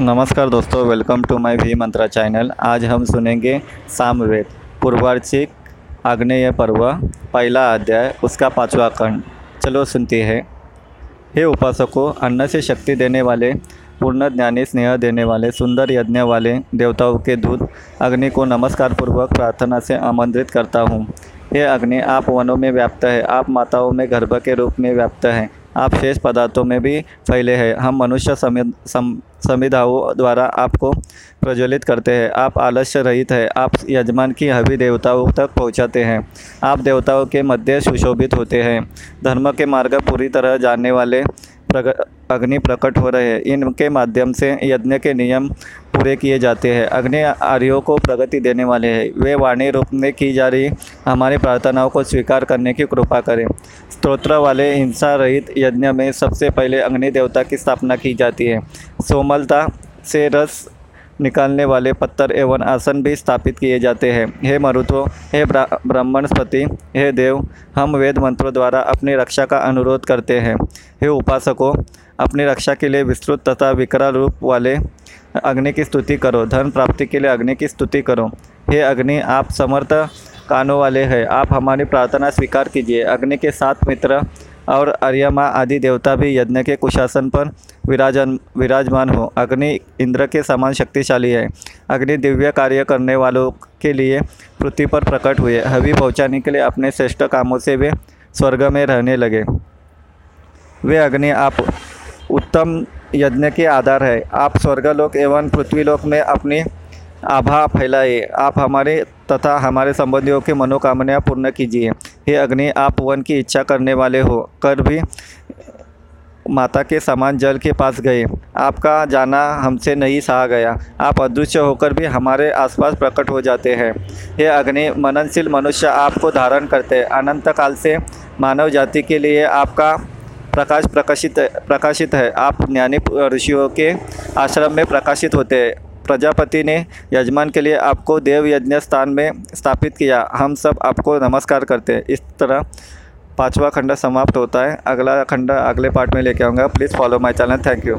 नमस्कार दोस्तों welcome to my V Mantra channel आज हम सुनेंगे सामवेद, पूर्वार्चिक आग्नेय पर्व, पहला अध्याय, उसका पांचवा खंड। चलो सुनती है। हे उपासकों, अन्न से शक्ति देने वाले, पूर्ण ज्ञानी, स्नेह देने वाले, सुंदर यज्ञ वाले देवताओं के दूत, अग्नि को नमस्कार पूर्वक प्रार्थना से आमंत्रित करता हूँ। हे अग्नि, आप वनों में व्याप्त है, आप माताओं में गर्भ के रूप में व्याप्त हैं आप शेष पदार्थों में भी फैले हैं। हम मनुष्य संविधाओं द्वारा आपको प्रज्वलित करते हैं। आप आलस्य रहित है। आप यजमान की हवि देवताओं तक पहुंचाते हैं। आप देवताओं के मध्य सुशोभित होते हैं। धर्म के मार्ग पूरी तरह जानने वाले अग्नि प्रकट हो रहे हैं। इनके माध्यम से यज्ञ के नियम पूरे किए जाते हैं। अग्नि आर्यों को प्रगति देने वाले हैं। वे वाणी रूप में की जा रही हमारी प्रार्थनाओं को स्वीकार करने की कृपा करें। स्त्रोत्र वाले हिंसा रहित यज्ञ में सबसे पहले अग्नि देवता की स्थापना की जाती है। सोमलता से रस निकालने वाले पत्थर एवं आसन भी स्थापित किए जाते हैं। हे मरुतो, हे ब्राह्मणस्पति, हे देव, हम वेद मंत्रों द्वारा अपनी रक्षा का अनुरोध करते हैं। हे उपासकों, अपनी रक्षा के लिए विस्तृत तथा विकराल रूप वाले अग्नि की स्तुति करो, धन प्राप्ति के लिए अग्नि की स्तुति करो। हे अग्नि, आप समर्थ कानों वाले हैं, आप हमारी प्रार्थना स्वीकार कीजिए। अग्नि के सात मित्र और अर्यमा आदि देवता भी यज्ञ के कुशासन पर विराजन, विराजमान हो। अग्नि इंद्र के समान शक्तिशाली है। अग्नि दिव्य कार्य करने वालों के लिए पृथ्वी पर प्रकट हुए। हवि पहुँचाने के लिए अपने श्रेष्ठ कामों से वे स्वर्ग में रहने लगे। वे अग्नि आप उत्तम यज्ञ के आधार है। आप स्वर्गलोक एवं पृथ्वीलोक में अपनी आभा फैलाए आप हमारे तथा हमारे संबंधियों की मनोकामनाएँ पूर्ण कीजिए। हे अग्नि, आप वन की इच्छा करने वाले हो, कर भी माता के समान जल के पास गए। आपका जाना हमसे नहीं सहा गया। आप अदृश्य होकर भी हमारे आसपास प्रकट हो जाते हैं। हे अग्नि, मननशील मनुष्य आपको धारण करते। हैं अनंत काल से मानव जाति के लिए आपका प्रकाश प्रकाशित प्रकाशित है। आप ज्ञानी ऋषियों के आश्रम में प्रकाशित होते। हैं प्रजापति ने यजमान के लिए आपको देव यज्ञ स्थान में स्थापित किया। हम सब आपको नमस्कार करते हैं। इस तरह पांचवा खंड समाप्त होता है। अगला खंड अगले पार्ट में लेके आऊँगा। Please follow my channel. Thank you.